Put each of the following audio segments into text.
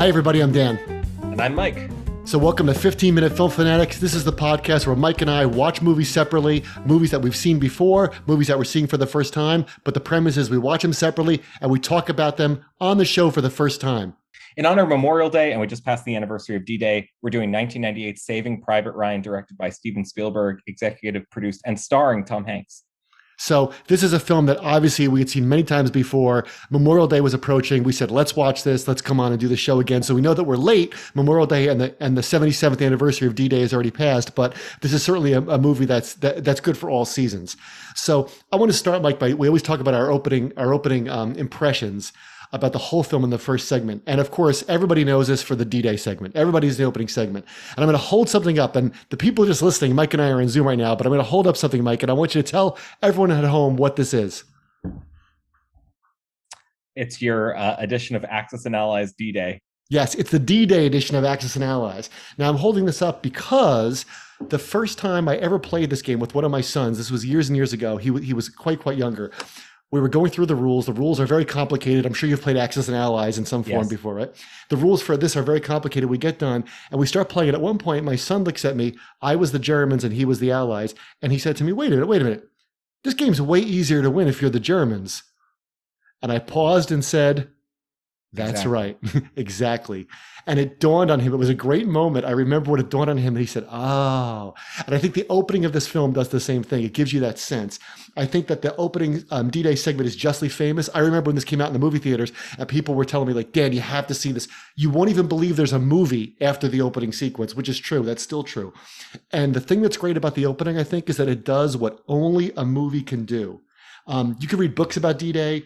Hi, everybody. I'm Dan. And I'm Mike. So, welcome to 15 Minute Film Fanatics. This is the podcast where Mike and I watch movies separately, movies that we've seen before, movies that we're seeing for the first time. But the premise is we watch them separately and we talk about them on the show for the first time. In honor of Memorial Day, and we just passed the anniversary of D Day, we're doing 1998 Saving Private Ryan, directed by Steven Spielberg, executive produced, and starring Tom Hanks. So this is a film that obviously we had seen many times before. Memorial Day was approaching. We said, let's watch this. Let's come on and do the show again. So we know that we're late. Memorial Day and the and the 77th anniversary of D-Day has already passed, but this is certainly a, a movie that's that, that's good for all seasons. So I want to start, Mike, by we always talk about our opening our opening um, impressions about the whole film in the first segment. And of course, everybody knows this for the D Day segment. Everybody's the opening segment. And I'm going to hold something up. And the people just listening, Mike and I are in Zoom right now, but I'm going to hold up something, Mike, and I want you to tell everyone at home what this is. It's your uh, edition of Axis and Allies D Day. Yes, it's the D Day edition of Axis and Allies. Now, I'm holding this up because the first time I ever played this game with one of my sons, this was years and years ago, he, he was quite, quite younger we were going through the rules. The rules are very complicated. I'm sure you've played Axis and Allies in some form yes. before, right? The rules for this are very complicated. We get done and we start playing it. At one point, my son looks at me. I was the Germans and he was the Allies. And he said to me, wait a minute, wait a minute. This game's way easier to win if you're the Germans. And I paused and said, that's exactly. right. exactly. And it dawned on him. It was a great moment. I remember when it dawned on him and he said, Oh. And I think the opening of this film does the same thing. It gives you that sense. I think that the opening um, D Day segment is justly famous. I remember when this came out in the movie theaters and people were telling me, like, Dan, you have to see this. You won't even believe there's a movie after the opening sequence, which is true. That's still true. And the thing that's great about the opening, I think, is that it does what only a movie can do. Um, you can read books about D Day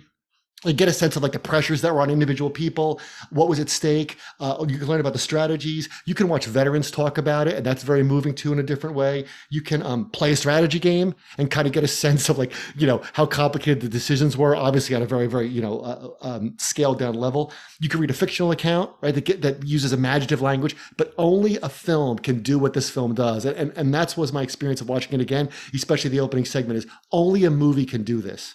like get a sense of like the pressures that were on individual people what was at stake uh, you can learn about the strategies. You can watch veterans talk about it and that's very moving too in a different way. You can um, play a strategy game and kind of get a sense of like you know how complicated the decisions were obviously on a very very you know uh, um, scaled down level. You can read a fictional account right that, get, that uses imaginative language but only a film can do what this film does. And, and, and that's was my experience of watching it again especially the opening segment is only a movie can do this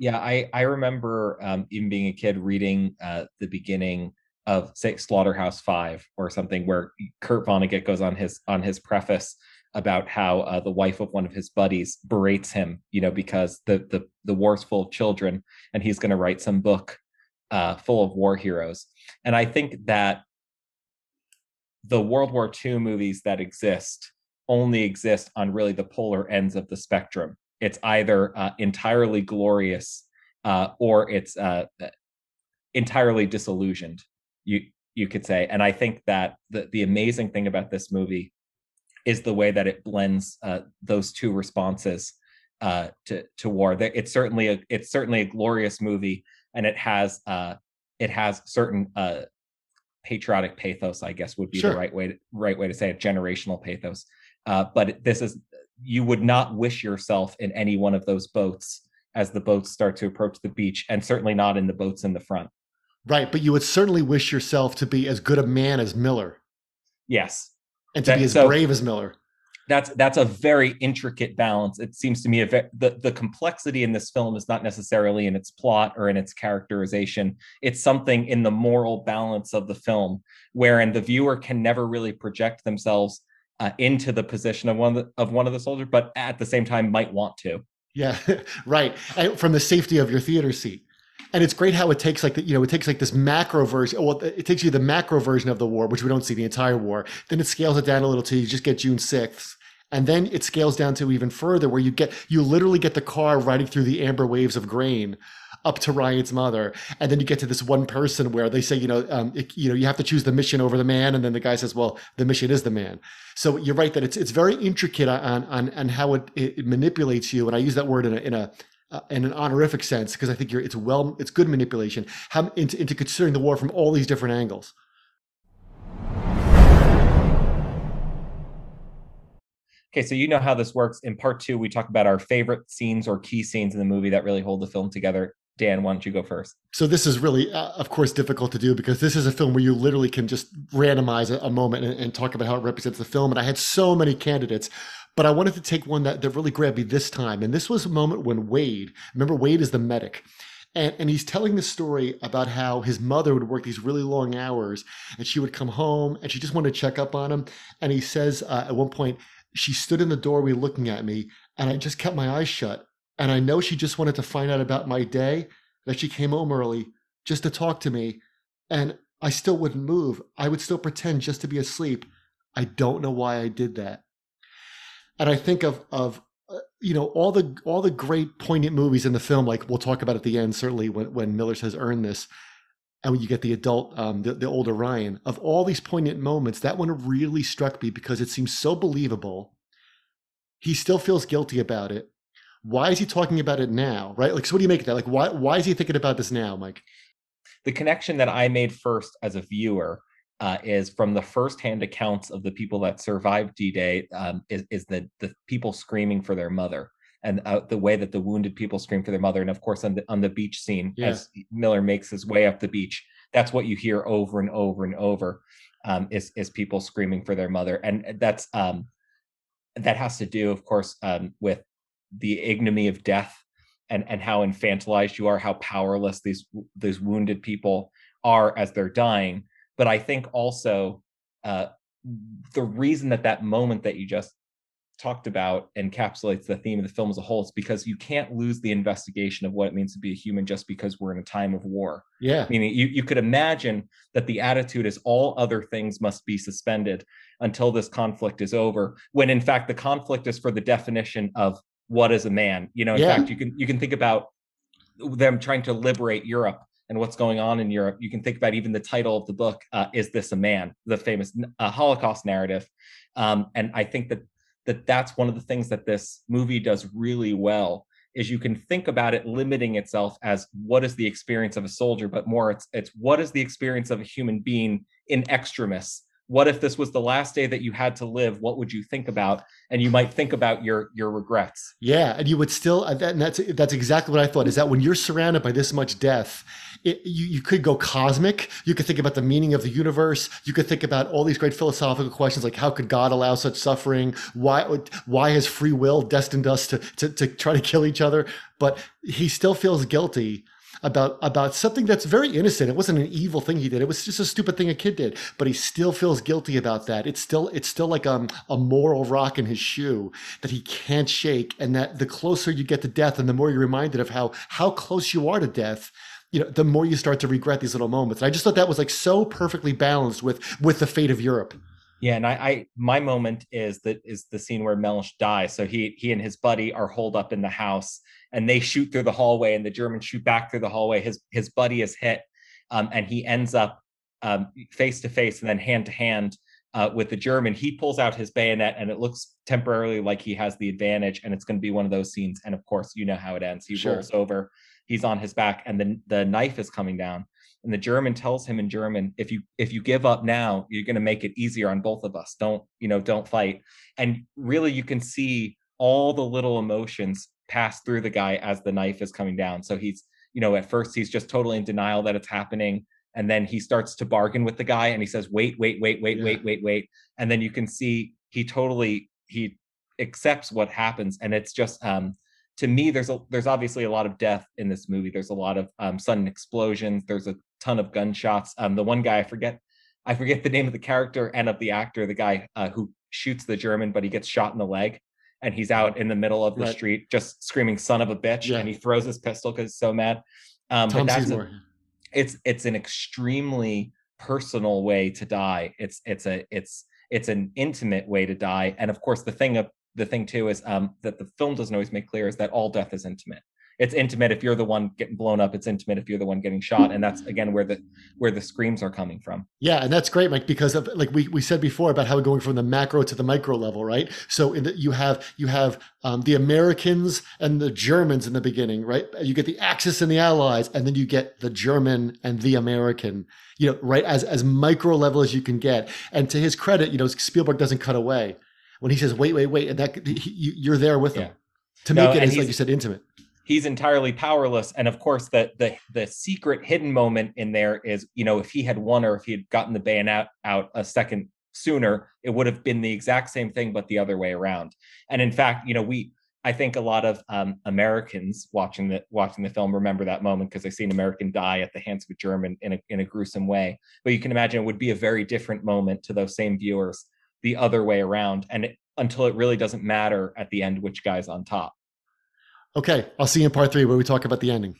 yeah, I I remember um, even being a kid reading uh, the beginning of say Slaughterhouse Five or something, where Kurt Vonnegut goes on his on his preface about how uh, the wife of one of his buddies berates him, you know, because the the the war's full of children, and he's going to write some book uh, full of war heroes. And I think that the World War II movies that exist only exist on really the polar ends of the spectrum it's either uh, entirely glorious uh, or it's uh, entirely disillusioned. You you could say, and I think that the the amazing thing about this movie is the way that it blends uh, those two responses uh, to to war. It's certainly a it's certainly a glorious movie, and it has uh, it has certain patriotic pathos. I guess would be sure. the right way to, right way to say it, generational pathos. but this is you would not wish yourself in any one of those boats as the boats start to approach the beach, and certainly not in the boats in the front. Right, but you would certainly wish yourself to be as good a man as Miller. Yes, and to that, be as so brave as Miller. That's that's a very intricate balance. It seems to me ve- the the complexity in this film is not necessarily in its plot or in its characterization. It's something in the moral balance of the film, wherein the viewer can never really project themselves uh, into the position of one of the, of one of the soldiers, but at the same time might want to. Yeah, right. From the safety of your theater seat. And it's great how it takes like the, you know it takes like this macro version. Well, it takes you the macro version of the war, which we don't see the entire war. Then it scales it down a little till you just get June sixth, and then it scales down to even further, where you get you literally get the car riding through the amber waves of grain up to Ryan's mother, and then you get to this one person where they say, you know, um, it, you know, you have to choose the mission over the man, and then the guy says, well, the mission is the man. So you're right that it's it's very intricate on on on how it, it manipulates you, and I use that word in a in a uh, in an honorific sense because I think it's well it's good manipulation how, into, into considering the war from all these different angles. Okay, so you know how this works. In part two, we talk about our favorite scenes or key scenes in the movie that really hold the film together. Dan, why don't you go first? So this is really, uh, of course, difficult to do because this is a film where you literally can just randomize a, a moment and, and, talk about how it represents the film. And I had so many candidates, but I wanted to take one that, that really grabbed me this time. And this was a moment when Wade, remember Wade is the medic, And, and he's telling the story about how his mother would work these really long hours and she would come home and she just wanted to check up on him. And he says uh, at one point, she stood in the doorway looking at me and I just kept my eyes shut. And I know she just wanted to find out about my day, that she came home early just to talk to me. And I still wouldn't move. I would still pretend just to be asleep. I don't know why I did that. And I think of, of uh, you know all the all the great poignant movies in the film like we'll talk about at the end certainly when, when miller says earn this and when you get the adult um, the, the older ryan of all these poignant moments that one really struck me because it seems so believable he still feels guilty about it why is he talking about it now right like so what do you make of that like why why is he thinking about this now mike the connection that i made first as a viewer uh, is from the firsthand accounts of the people that survived D-Day um, is, is the, the people screaming for their mother and uh, the way that the wounded people scream for their mother. And of course, on the, on the beach scene, yeah. as Miller makes his way up the beach, that's what you hear over and over and over um, is, is people screaming for their mother. And that's, um, that has to do, of course, um, with the ignominy of death and, and how infantilized you are, how powerless these, these wounded people are as they're dying but I think also uh, the reason that that moment that you just talked about encapsulates the theme of the film as a whole is because you can't lose the investigation of what it means to be a human just because we're in a time of war. Yeah. Meaning you, you could imagine that the attitude is all other things must be suspended until this conflict is over, when in fact the conflict is for the definition of what is a man. You know, in yeah. fact, you can you can think about them trying to liberate Europe and what's going on in Europe, you can think about even the title of the book, uh, "Is This a Man?" the famous uh, Holocaust narrative, um, and I think that that that's one of the things that this movie does really well is you can think about it limiting itself as what is the experience of a soldier, but more it's it's what is the experience of a human being in extremis what if this was the last day that you had to live? What would you think about? And you might think about your your regrets. Yeah and you would still uh, and that's that's exactly what i thought is that when you're surrounded by this much death it, you, you could go cosmic. You could think about the meaning of the universe. You could think about all these great philosophical questions like how could god allow such suffering? Why why has free will destined us to to, to try to kill each other? But he still feels guilty about about something that's very innocent. It wasn't an evil thing he did. It was just a stupid thing a kid did. But he still feels guilty about that. It's still it's still like um, a moral rock in his shoe that he can't shake. And that the closer you get to death, and the more you're reminded of how how close you are to death, you know, the more you start to regret these little moments. And I just thought that was like so perfectly balanced with with the fate of Europe. Yeah, and I, I my moment is that is the scene where Mellish dies. So he he and his buddy are holed up in the house, and they shoot through the hallway, and the Germans shoot back through the hallway. His his buddy is hit, um, and he ends up um, face to face and then hand to hand uh, with the German. He pulls out his bayonet, and it looks temporarily like he has the advantage, and it's going to be one of those scenes. And of course, you know how it ends. He sure. rolls over, he's on his back, and then the knife is coming down and the german tells him in german if you if you give up now you're going to make it easier on both of us. Don't you know don't fight. And really you can see all the little emotions pass through the guy as the knife is coming down. So he's you know at first he's just totally in denial that it's happening and then he starts to bargain with the guy and he says wait wait wait wait yeah. wait wait wait. And then you can see he totally he accepts what happens and it's just um to me there's a there's obviously a lot of death in this movie. There's a lot of um, sudden explosions. There's a ton of gunshots. Um, the one guy I forget, I forget the name of the character and of the actor, the guy uh, who shoots the German, but he gets shot in the leg, and he's out in the middle of the right. street just screaming "son of a bitch," yeah. and he throws his pistol because he's so mad. Um, Tom but that's a, it's it's an extremely personal way to die. It's it's a it's it's an intimate way to die, and of course the thing of the thing too is um, that the film doesn't always make clear is that all death is intimate it's intimate if you're the one getting blown up it's intimate if you're the one getting shot and that's again where the where the screams are coming from. Yeah and that's great mike because of like we, we said before about how we're going from the macro to the micro level right? So in the, you have you have um, the americans and the germans in the beginning right? You get the axis and the allies and then you get the german and the american you know right as as micro level as you can get. And to his credit you know spielberg doesn't cut away. When he says wait wait wait and that he, you're there with him. Yeah. to make no, it as like you said intimate he's entirely powerless and of course the the the secret hidden moment in there is you know if he had won or if he had gotten the bayonet out a second sooner it would have been the exact same thing but the other way around and in fact you know we I think a lot of um, Americans watching the watching the film remember that moment because they see an American die at the hands of a German in a in a gruesome way. But you can imagine it would be a very different moment to those same viewers the other way around, and it, until it really doesn't matter at the end which guy's on top. Okay, I'll see you in part three where we talk about the ending.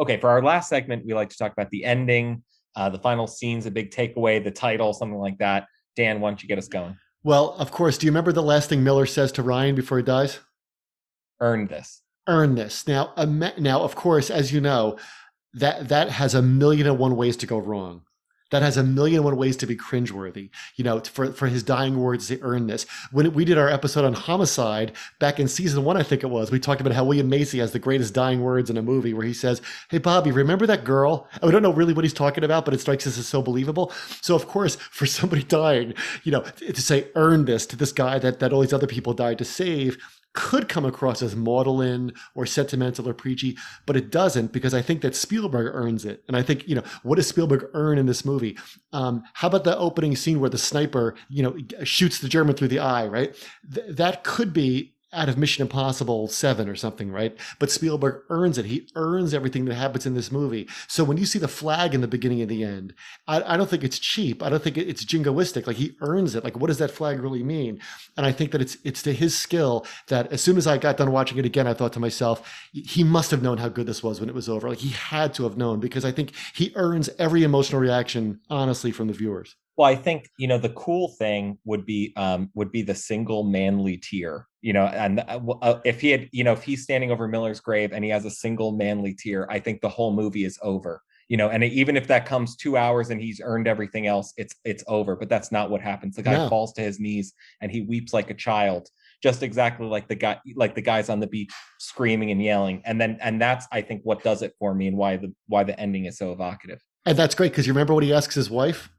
Okay, for our last segment, we like to talk about the ending, uh, the final scenes, a big takeaway, the title, something like that. Dan, why don't you get us going? Well, of course. Do you remember the last thing Miller says to Ryan before he dies? Earn this. Earn this. Now, now, of course, as you know, that that has a million and one ways to go wrong that has a million and one ways to be cringeworthy. You know, for, for his dying words to earn this. When we did our episode on homicide back in season one, I think it was, we talked about how William Macy has the greatest dying words in a movie where he says, Hey, Bobby, remember that girl? We don't know really what he's talking about, but it strikes us as so believable. So, of course, for somebody dying, you know, to say earn this to this guy that, that all these other people died to save, could come across as maudlin or sentimental or preachy, but it doesn't because I think that Spielberg earns it. And I think, you know, what does Spielberg earn in this movie? Um, how about the opening scene where the sniper, you know, shoots the German through the eye, right? Th- that could be out of Mission Impossible 7 or something, right? But Spielberg earns it. He earns everything that happens in this movie. So when you see the flag in the beginning and the end, I, I don't think it's cheap. I don't think it's jingoistic. Like he earns it. Like what does that flag really mean? And I think that it's it's to his skill that as soon as I got done watching it again, I thought to myself, he must have known how good this was when it was over. Like he had to have known because I think he earns every emotional reaction, honestly, from the viewers. Well, I think you know the cool thing would be um, would be the single manly tear. You know, and uh, uh, if he had, you know, if he's standing over Miller's grave and he has a single manly tear, I think the whole movie is over. You know, and even if that comes two hours and he's earned everything else, it's it's over. But that's not what happens. The guy no. falls to his knees and he weeps like a child, just exactly like the guy, like the guys on the beach screaming and yelling. And then, and that's I think what does it for me and why the why the ending is so evocative. And that's great because you remember what he asks his wife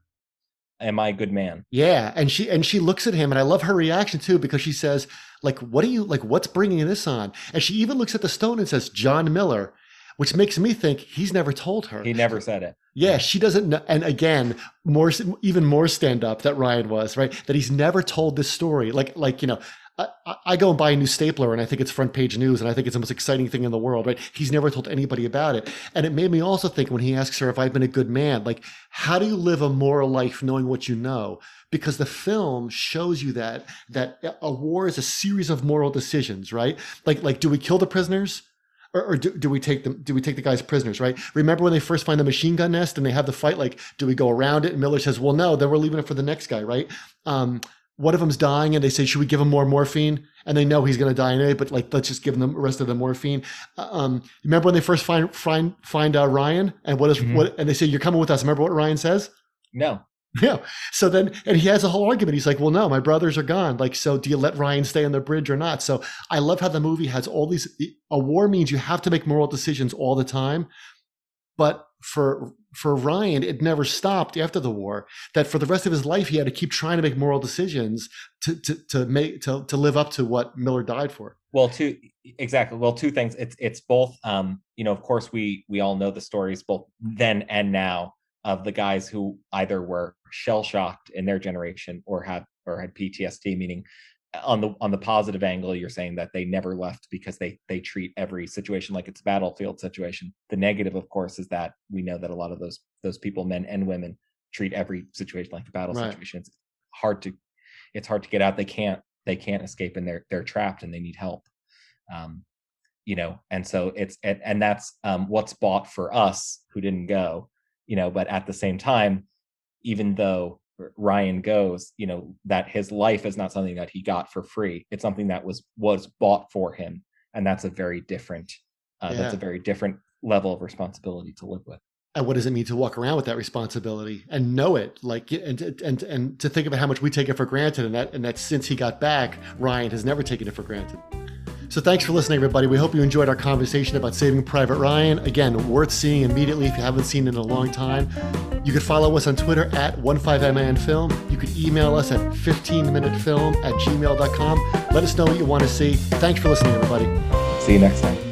am I a good man? Yeah, and she and she looks at him, and I love her reaction too because she says, like, what are you like? What's bringing this on? And she even looks at the stone and says, John Miller, which makes me think he's never told her. He never said it. Yeah, she doesn't know. And again, more even more stand up that Ryan was right that he's never told this story. Like like you know, I, go and buy a new stapler and I think it's front page news and I think it's the most exciting thing in the world, right? He's never told anybody about it. And it made me also think when he asks her if I've been a good man, like, how do you live a moral life knowing what you know? Because the film shows you that, that a war is a series of moral decisions, right? Like, like, do we kill the prisoners? Or, or do, do, we take them? Do we take the guys prisoners? Right? Remember when they first find the machine gun nest and they have the fight? Like, do we go around it? And Miller says, "Well, no. Then we're leaving it for the next guy." Right? Um, one of them's dying and they say, should we give him more morphine? And they know he's going to die anyway, but like, let's just give him the rest of the morphine. Uh, um, remember when they first find, find, find uh, Ryan and what is, mm-hmm. what, and they say, you're coming with us. Remember what Ryan says? No. Yeah. So then, and he has a whole argument. He's like, well, no, my brothers are gone. Like, so do you let Ryan stay on the bridge or not? So I love how the movie has all these, a war means you have to make moral decisions all the time. But for for Ryan, it never stopped after the war. That for the rest of his life, he had to keep trying to make moral decisions to to to make to to live up to what Miller died for. Well, two exactly. Well, two things. It's it's both. Um, you know, of course, we we all know the stories both then and now of the guys who either were shell shocked in their generation or had or had PTSD, meaning on the on the positive angle you're saying that they never left because they they treat every situation like it's a battlefield situation. The negative of course is that we know that a lot of those those people men and women treat every situation like a battle right. situation. It's hard to it's hard to get out. They can't they can't escape and they're they're trapped and they need help. Um you know and so it's and, and that's um what's bought for us who didn't go you know but at the same time even though Ryan goes, you know, that his life is not something that he got for free. It's something that was was bought for him, and that's a very different uh, yeah. that's a very different level of responsibility to live with. And what does it mean to walk around with that responsibility and know it? Like, and and and to think about how much we take it for granted, and that and that since he got back, Ryan has never taken it for granted. So thanks for listening, everybody. We hope you enjoyed our conversation about Saving Private Ryan. Again, worth seeing immediately if you haven't seen it in a long time. You can follow us on Twitter at 15MANFilm. You can email us at 15minutefilm at gmail.com. Let us know what you want to see. Thanks for listening, everybody. See you next time.